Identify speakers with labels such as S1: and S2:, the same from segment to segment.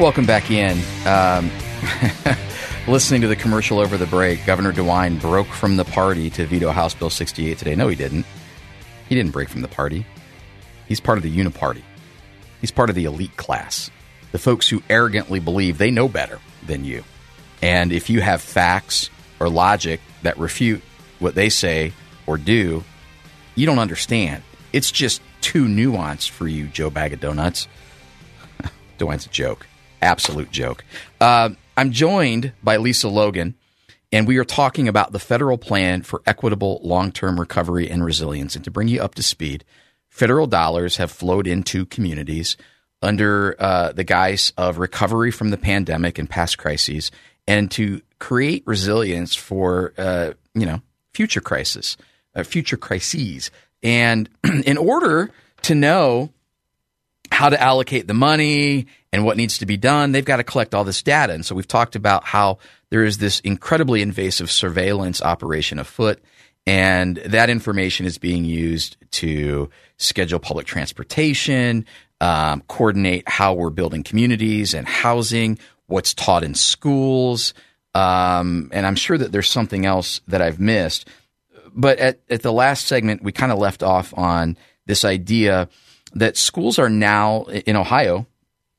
S1: Welcome back in. Um, listening to the commercial over the break, Governor DeWine broke from the party to veto House Bill 68 today. No, he didn't. He didn't break from the party. He's part of the uniparty. He's part of the elite class, the folks who arrogantly believe they know better than you. And if you have facts or logic that refute what they say or do, you don't understand. It's just too nuanced for you, Joe Bag of Donuts. DeWine's a joke. Absolute joke. Uh, I'm joined by Lisa Logan, and we are talking about the federal plan for equitable long term recovery and resilience. And to bring you up to speed, federal dollars have flowed into communities under uh, the guise of recovery from the pandemic and past crises, and to create resilience for uh, you know future crisis, uh, future crises. And in order to know how to allocate the money and what needs to be done, they've got to collect all this data. And so we've talked about how there is this incredibly invasive surveillance operation afoot, and that information is being used to schedule public transportation, um, coordinate how we're building communities and housing, what's taught in schools. Um, and I'm sure that there's something else that I've missed. But at, at the last segment, we kind of left off on this idea that schools are now in Ohio,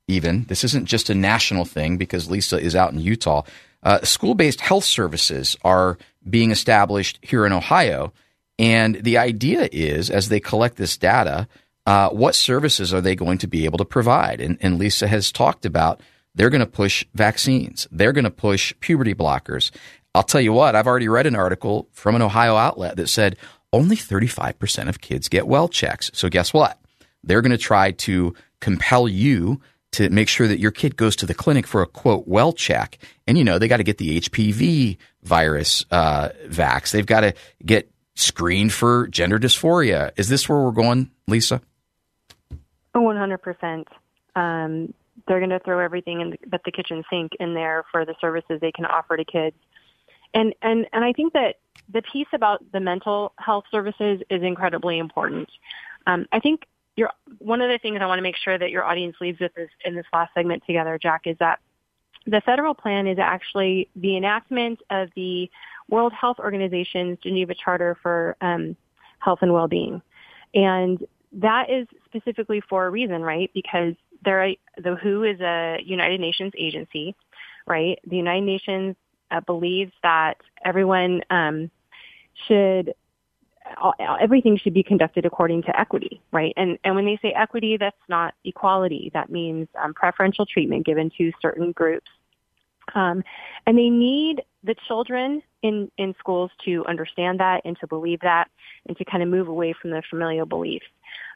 S1: even this isn't just a national thing because Lisa is out in Utah. Uh, School based health services are being established here in Ohio. And the idea is, as they collect this data, uh, what services are they going to be able to provide? And, and Lisa has talked about they're going to push vaccines, they're going to push puberty blockers. I'll tell you what, I've already read an article from an Ohio outlet that said only 35% of kids get well checks. So guess what? They're going to try to compel you to make sure that your kid goes to the clinic for a quote well check. And you know, they got to get the HPV virus uh, vax. They've got to get screened for gender dysphoria. Is this where we're going, Lisa?
S2: Oh, 100%. Um, they're going to throw everything in the, but the kitchen sink in there for the services they can offer to kids. And, and, and I think that the piece about the mental health services is incredibly important. Um, I think your one of the things I want to make sure that your audience leaves with in this last segment together, Jack, is that the federal plan is actually the enactment of the World Health Organization's Geneva Charter for um, Health and Well-being, and that is specifically for a reason, right? Because there, the WHO is a United Nations agency, right? The United Nations uh, believes that everyone um, should everything should be conducted according to equity, right? And and when they say equity, that's not equality. That means um, preferential treatment given to certain groups. Um, and they need the children in in schools to understand that and to believe that and to kind of move away from the familial belief.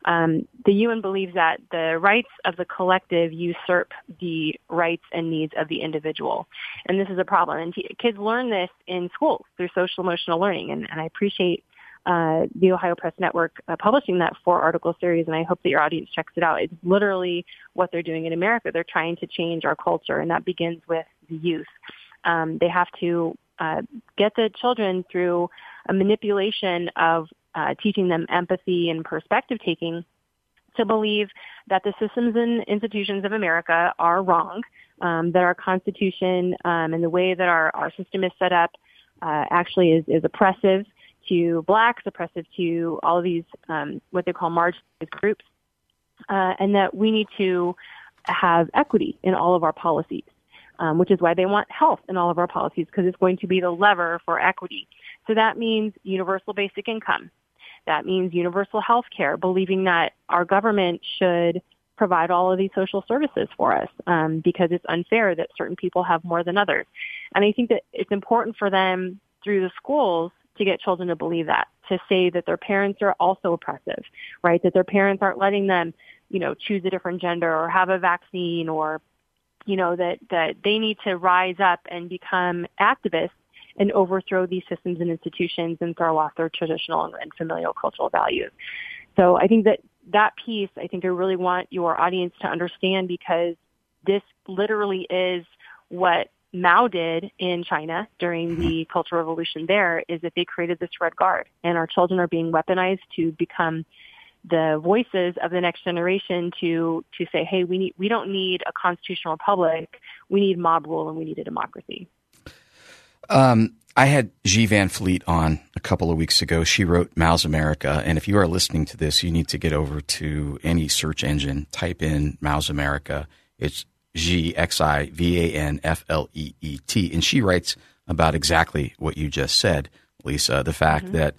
S2: Um, the UN believes that the rights of the collective usurp the rights and needs of the individual, and this is a problem. And t- kids learn this in schools through social emotional learning, and, and I appreciate uh, the Ohio Press Network uh, publishing that four article series, and I hope that your audience checks it out. It's literally what they're doing in America. They're trying to change our culture, and that begins with the youth. Um, they have to uh, get the children through a manipulation of uh, teaching them empathy and perspective taking to believe that the systems and institutions of America are wrong, um, that our Constitution um, and the way that our, our system is set up uh, actually is, is oppressive to blacks, oppressive to all of these um, what they call marginalized groups, uh, and that we need to have equity in all of our policies, um, which is why they want health in all of our policies because it's going to be the lever for equity. So that means universal basic income. That means universal health care, believing that our government should provide all of these social services for us um, because it's unfair that certain people have more than others. And I think that it's important for them through the schools to get children to believe that, to say that their parents are also oppressive, right? That their parents aren't letting them, you know, choose a different gender or have a vaccine or, you know, that, that they need to rise up and become activists and overthrow these systems and institutions and throw off their traditional and familial cultural values. So I think that that piece, I think I really want your audience to understand because this literally is what Mao did in China during mm-hmm. the Cultural Revolution there is that they created this Red Guard, and our children are being weaponized to become the voices of the next generation to to say, hey, we need we don't need a constitutional republic, we need mob rule and we need a democracy.
S1: Um, I had Xi Van Fleet on a couple of weeks ago. She wrote Mao's America, and if you are listening to this, you need to get over to any search engine, type in Mao's America. It's Xi X I V A N F L E E T, and she writes about exactly what you just said, Lisa. The fact mm-hmm. that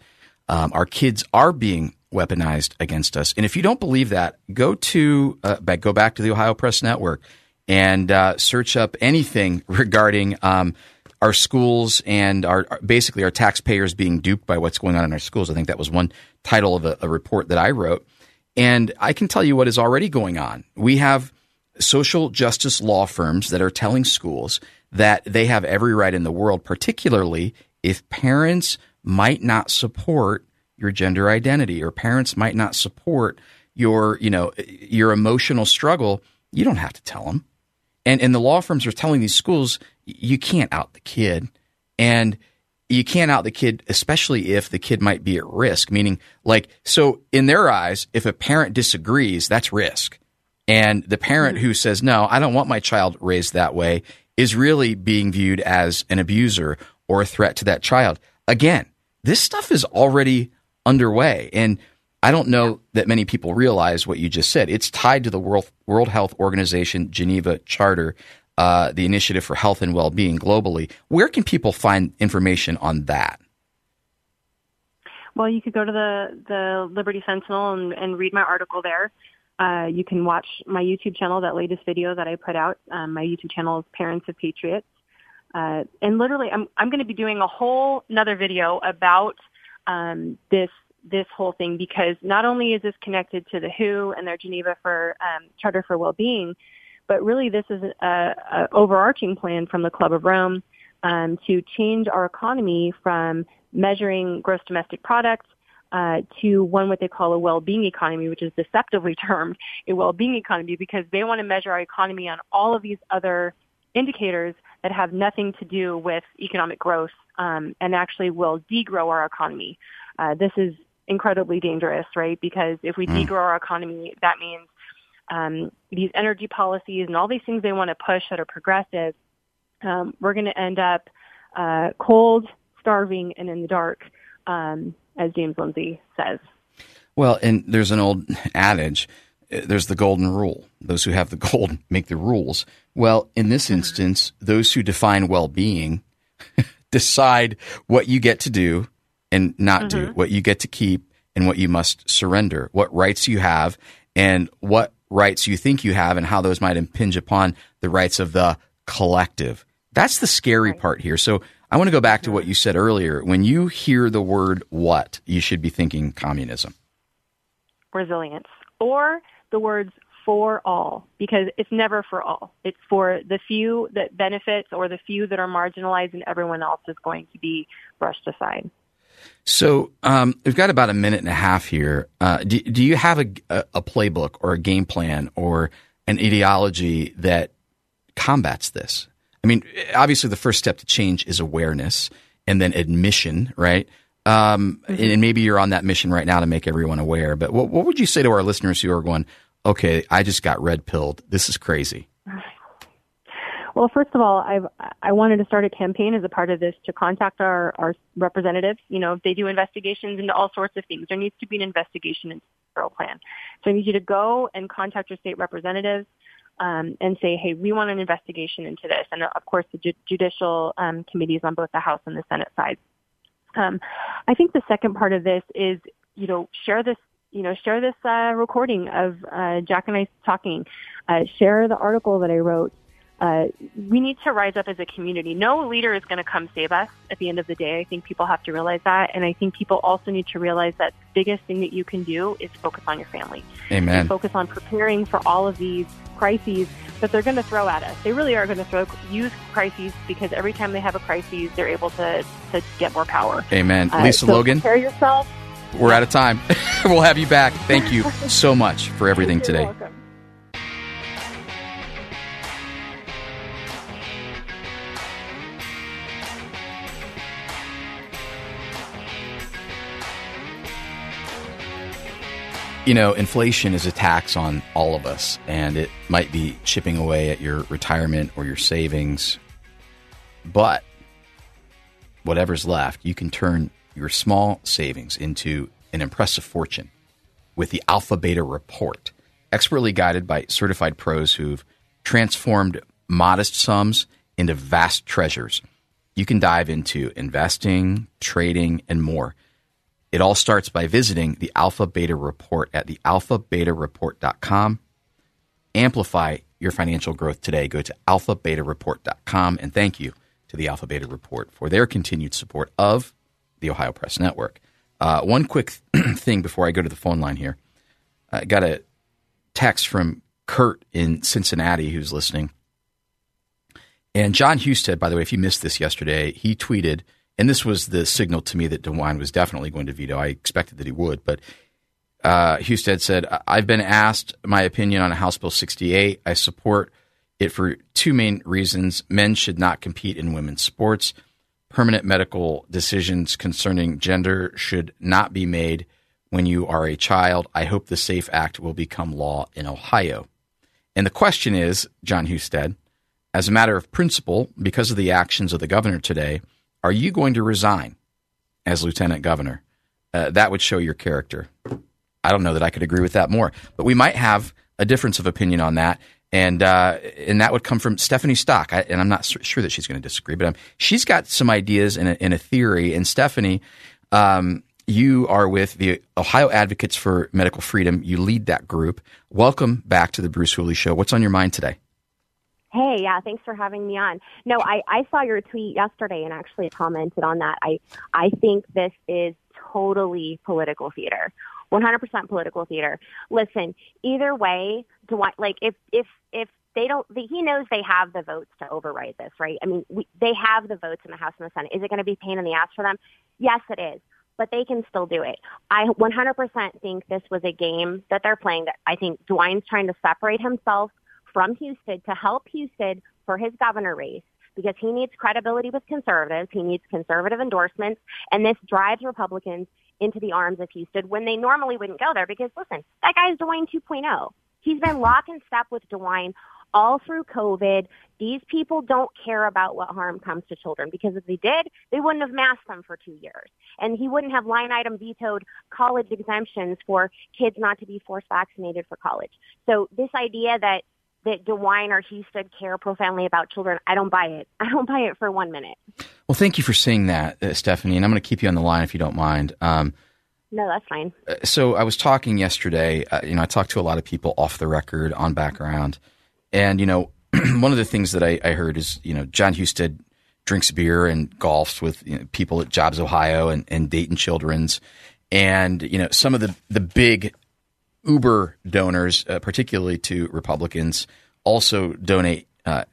S1: um, our kids are being weaponized against us. And if you don't believe that, go to uh, back, go back to the Ohio Press Network and uh, search up anything regarding um, our schools and our basically our taxpayers being duped by what's going on in our schools. I think that was one title of a, a report that I wrote. And I can tell you what is already going on. We have social justice law firms that are telling schools that they have every right in the world, particularly if parents might not support your gender identity or parents might not support your, you know, your emotional struggle, you don't have to tell them. And and the law firms are telling these schools you can't out the kid. And you can't out the kid, especially if the kid might be at risk. Meaning, like, so in their eyes, if a parent disagrees, that's risk. And the parent who says, no, I don't want my child raised that way is really being viewed as an abuser or a threat to that child. Again, this stuff is already underway. And I don't know that many people realize what you just said. It's tied to the World, World Health Organization Geneva Charter, uh, the Initiative for Health and Well-Being globally. Where can people find information on that?
S2: Well, you could go to the, the Liberty Sentinel and, and read my article there. Uh, you can watch my YouTube channel, that latest video that I put out. Um, my YouTube channel is Parents of Patriots. Uh, and literally, I'm, I'm going to be doing a whole another video about um, this this whole thing because not only is this connected to the WHO and their Geneva for um, Charter for Well-being, but really this is an overarching plan from the Club of Rome um, to change our economy from measuring gross domestic product uh, to one what they call a well-being economy, which is deceptively termed a well-being economy because they want to measure our economy on all of these other indicators that have nothing to do with economic growth um, and actually will degrow our economy. Uh, this is incredibly dangerous, right? Because if we mm. degrow our economy, that means um, these energy policies and all these things they want to push that are progressive, um, we're going to end up uh, cold, starving, and in the dark, um, as James Lindsay says.
S1: Well, and there's an old adage there's the golden rule. Those who have the gold make the rules. Well, in this mm-hmm. instance, those who define well being decide what you get to do and not mm-hmm. do, what you get to keep and what you must surrender, what rights you have and what rights you think you have and how those might impinge upon the rights of the collective. That's the scary right. part here. So I want to go back to what you said earlier. When you hear the word what, you should be thinking communism.
S2: Resilience. Or the words for all because it's never for all. It's for the few that benefits or the few that are marginalized and everyone else is going to be brushed aside.
S1: So um, we've got about a minute and a half here. Uh, do, do, you have a, a, playbook or a game plan or an ideology that combats this? I mean, obviously, the first step to change is awareness and then admission, right? Um, mm-hmm. and maybe you're on that mission right now to make everyone aware. But what, what would you say to our listeners who are going, okay, I just got red pilled. This is crazy.
S2: Well, first of all, I've I wanted to start a campaign as a part of this to contact our our representatives. You know, they do investigations into all sorts of things. There needs to be an investigation into the federal plan. So I need you to go and contact your state representatives um, and say, hey, we want an investigation into this. And of course, the ju- judicial um, committees on both the House and the Senate side. Um, I think the second part of this is, you know, share this you know, share this uh, recording of uh, Jack and I talking. Uh, share the article that I wrote. Uh, we need to rise up as a community. No leader is going to come save us at the end of the day. I think people have to realize that. And I think people also need to realize that the biggest thing that you can do is focus on your family.
S1: Amen.
S2: And focus on preparing for all of these crises that they're going to throw at us. They really are going to throw use crises because every time they have a crisis, they're able to, to get more power.
S1: Amen. Uh, Lisa
S2: so
S1: Logan.
S2: Prepare yourself.
S1: We're out of time. we'll have you back. Thank you so much for everything today.
S2: Welcome.
S1: You know, inflation is a tax on all of us, and it might be chipping away at your retirement or your savings. But whatever's left, you can turn your small savings into an impressive fortune with the Alpha Beta Report, expertly guided by certified pros who've transformed modest sums into vast treasures. You can dive into investing, trading, and more it all starts by visiting the Alpha Beta Report at thealphabetareport.com. Amplify your financial growth today. Go to alphabetareport.com and thank you to the Alpha Beta Report for their continued support of the Ohio Press Network. Uh, one quick thing before I go to the phone line here. I got a text from Kurt in Cincinnati who's listening. And John Husted, by the way, if you missed this yesterday, he tweeted – and this was the signal to me that DeWine was definitely going to veto. I expected that he would, but uh, Husted said, I've been asked my opinion on House Bill 68. I support it for two main reasons. Men should not compete in women's sports. Permanent medical decisions concerning gender should not be made when you are a child. I hope the SAFE Act will become law in Ohio. And the question is, John Husted, as a matter of principle, because of the actions of the governor today – are you going to resign as lieutenant governor? Uh, that would show your character. I don't know that I could agree with that more, but we might have a difference of opinion on that. And uh, and that would come from Stephanie Stock, I, and I'm not sure that she's going to disagree, but um, she's got some ideas and a theory. And Stephanie, um, you are with the Ohio Advocates for Medical Freedom. You lead that group. Welcome back to the Bruce Hooley Show. What's on your mind today?
S3: Hey, yeah, thanks for having me on. No, I, I saw your tweet yesterday and actually commented on that. I I think this is totally political theater. 100% political theater. Listen, either way, I, like if if if they don't he knows they have the votes to override this, right? I mean, we, they have the votes in the House and the Senate. Is it going to be pain in the ass for them? Yes, it is. But they can still do it. I 100% think this was a game that they're playing. That I think DeWine's trying to separate himself from Husted to help Husted for his governor race because he needs credibility with conservatives. He needs conservative endorsements. And this drives Republicans into the arms of Husted when they normally wouldn't go there because, listen, that guy's DeWine 2.0. He's been lock and step with DeWine all through COVID. These people don't care about what harm comes to children because if they did, they wouldn't have masked them for two years. And he wouldn't have line item vetoed college exemptions for kids not to be forced vaccinated for college. So this idea that that DeWine or Husted care profoundly about children. I don't buy it. I don't buy it for one minute.
S1: Well, thank you for saying that, uh, Stephanie. And I'm going to keep you on the line if you don't mind. Um,
S3: no, that's fine.
S1: Uh, so I was talking yesterday. Uh, you know, I talked to a lot of people off the record on background, and you know, one of the things that I, I, heard is you know John Husted drinks beer and golfs with you know, people at Jobs Ohio and, and Dayton Children's, and you know some of the the big Uber donors, uh, particularly to Republicans, also donate uh,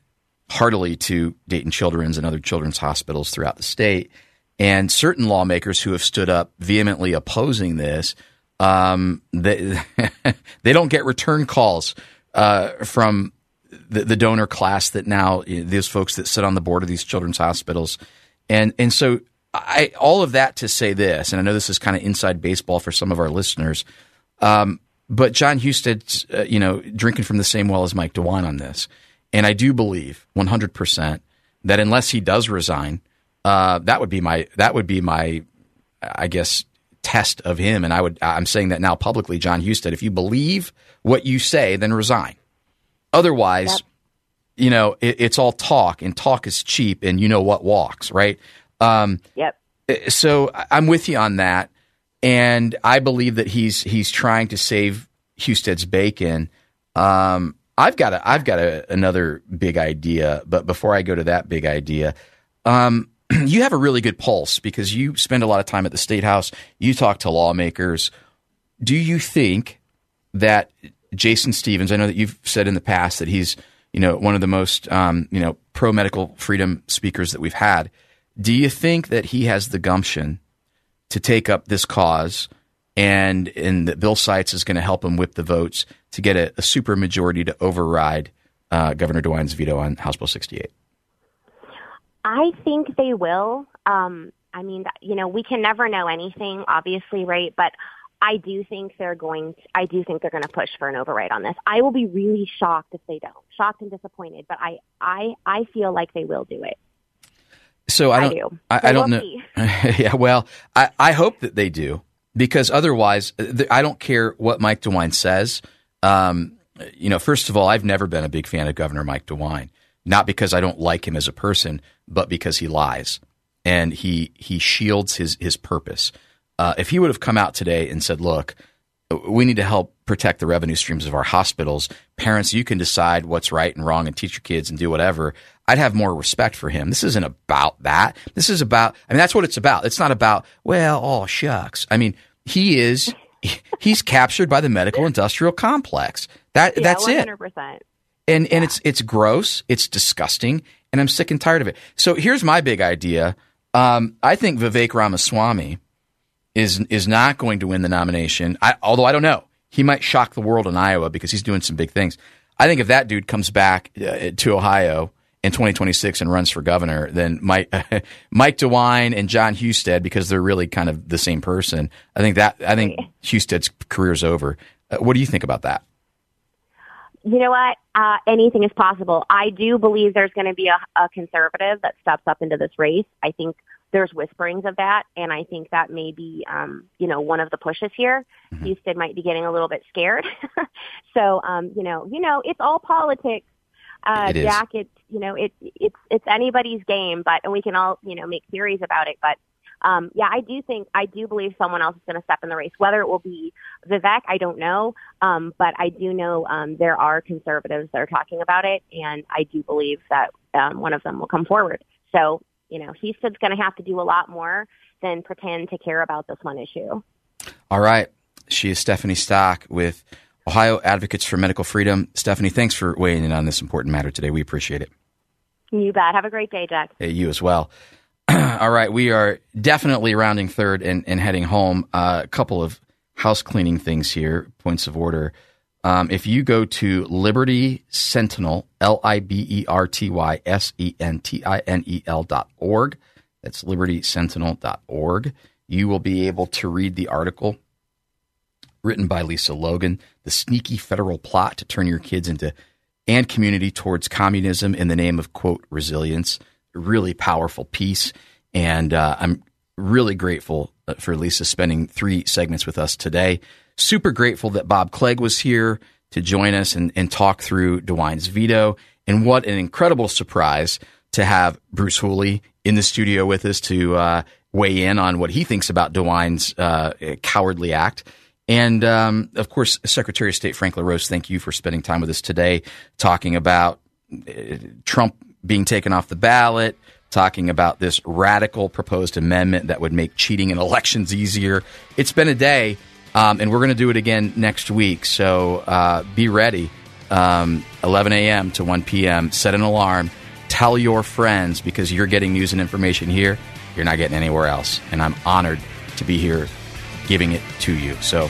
S1: heartily to Dayton Children's and other children's hospitals throughout the state. And certain lawmakers who have stood up vehemently opposing this, um, they, they don't get return calls uh, from the, the, donor class that now you know, these folks that sit on the board of these children's hospitals, and and so I all of that to say this, and I know this is kind of inside baseball for some of our listeners. Um, but John Husted, uh, you know, drinking from the same well as Mike DeWine on this. And I do believe 100% that unless he does resign, uh, that would be my, that would be my, I guess, test of him. And I would, I'm saying that now publicly, John Husted, if you believe what you say, then resign. Otherwise, yep. you know, it, it's all talk and talk is cheap and you know what walks, right?
S3: Um, yep.
S1: So I'm with you on that and I believe that he's he's trying to save Husted's bacon. Um, I've got a, I've got a, another big idea, but before I go to that big idea, um, you have a really good pulse because you spend a lot of time at the state house. You talk to lawmakers. Do you think that Jason Stevens? I know that you've said in the past that he's you know one of the most um, you know pro medical freedom speakers that we've had. Do you think that he has the gumption to take up this cause, and and that Bill Seitz is going to help him whip the votes to get a, a super majority to override uh, Governor DeWine's veto on House Bill 68.
S3: I think they will. Um, I mean, you know, we can never know anything, obviously, right? But I do think they're going. To, I do think they're going to push for an override on this. I will be really shocked if they don't. Shocked and disappointed, but I I I feel like they will do it.
S1: So I don't. I, do. I, I don't know. yeah, well, I, I hope that they do because otherwise, I don't care what Mike DeWine says. Um, you know, first of all, I've never been a big fan of Governor Mike DeWine, not because I don't like him as a person, but because he lies and he he shields his his purpose. Uh, if he would have come out today and said, "Look, we need to help protect the revenue streams of our hospitals. Parents, you can decide what's right and wrong and teach your kids and do whatever." I'd have more respect for him. This isn't about that. This is about. I mean, that's what it's about. It's not about. Well, oh shucks. I mean, he is. He's captured by the medical industrial complex. That
S3: yeah,
S1: that's
S3: 100%.
S1: it. And yeah. and it's it's gross. It's disgusting and I'm sick and tired of it. So here's my big idea. Um, I think Vivek Ramaswamy is is not going to win the nomination. I, although I don't know, he might shock the world in Iowa because he's doing some big things. I think if that dude comes back uh, to Ohio in 2026 and runs for governor, then Mike Mike DeWine and John Husted, because they're really kind of the same person. I think that I think Husted's career's over. Uh, what do you think about that?
S3: you know what? Uh, anything is possible. I do believe there's going to be a, a conservative that steps up into this race. I think there's whisperings of that, and I think that may be, um, you know, one of the pushes here. Mm-hmm. Husted might be getting a little bit scared. so, um, you know, you know, it's all politics. Uh,
S1: it
S3: Jack, it's you know, it's it's it's anybody's game, but and we can all you know make theories about it, but um, yeah, I do think I do believe someone else is going to step in the race. Whether it will be Vivek, I don't know, um, but I do know um, there are conservatives that are talking about it, and I do believe that um, one of them will come forward. So you know, Husted's going to have to do a lot more than pretend to care about this one issue.
S1: All right, she is Stephanie Stock with Ohio Advocates for Medical Freedom. Stephanie, thanks for weighing in on this important matter today. We appreciate it.
S3: You bet. Have a great day, Jack.
S1: Hey, you as well. All right, we are definitely rounding third and, and heading home. Uh, a couple of house cleaning things here, points of order. Um, if you go to Liberty Sentinel, L I B E R T Y S E N T I N E L dot org, that's libertysentinel.org, you will be able to read the article written by Lisa Logan, The Sneaky Federal Plot to Turn Your Kids into and Community Towards Communism in the Name of, quote, Resilience really powerful piece. And uh, I'm really grateful uh, for Lisa spending three segments with us today. Super grateful that Bob Clegg was here to join us and, and talk through DeWine's veto. And what an incredible surprise to have Bruce Hooley in the studio with us to uh, weigh in on what he thinks about DeWine's uh, cowardly act. And um, of course, Secretary of State Frank LaRose, thank you for spending time with us today talking about uh, Trump being taken off the ballot, talking about this radical proposed amendment that would make cheating in elections easier. It's been a day, um, and we're going to do it again next week. So uh, be ready. Um, 11 a.m. to 1 p.m. Set an alarm. Tell your friends because you're getting news and information here. You're not getting anywhere else. And I'm honored to be here giving it to you. So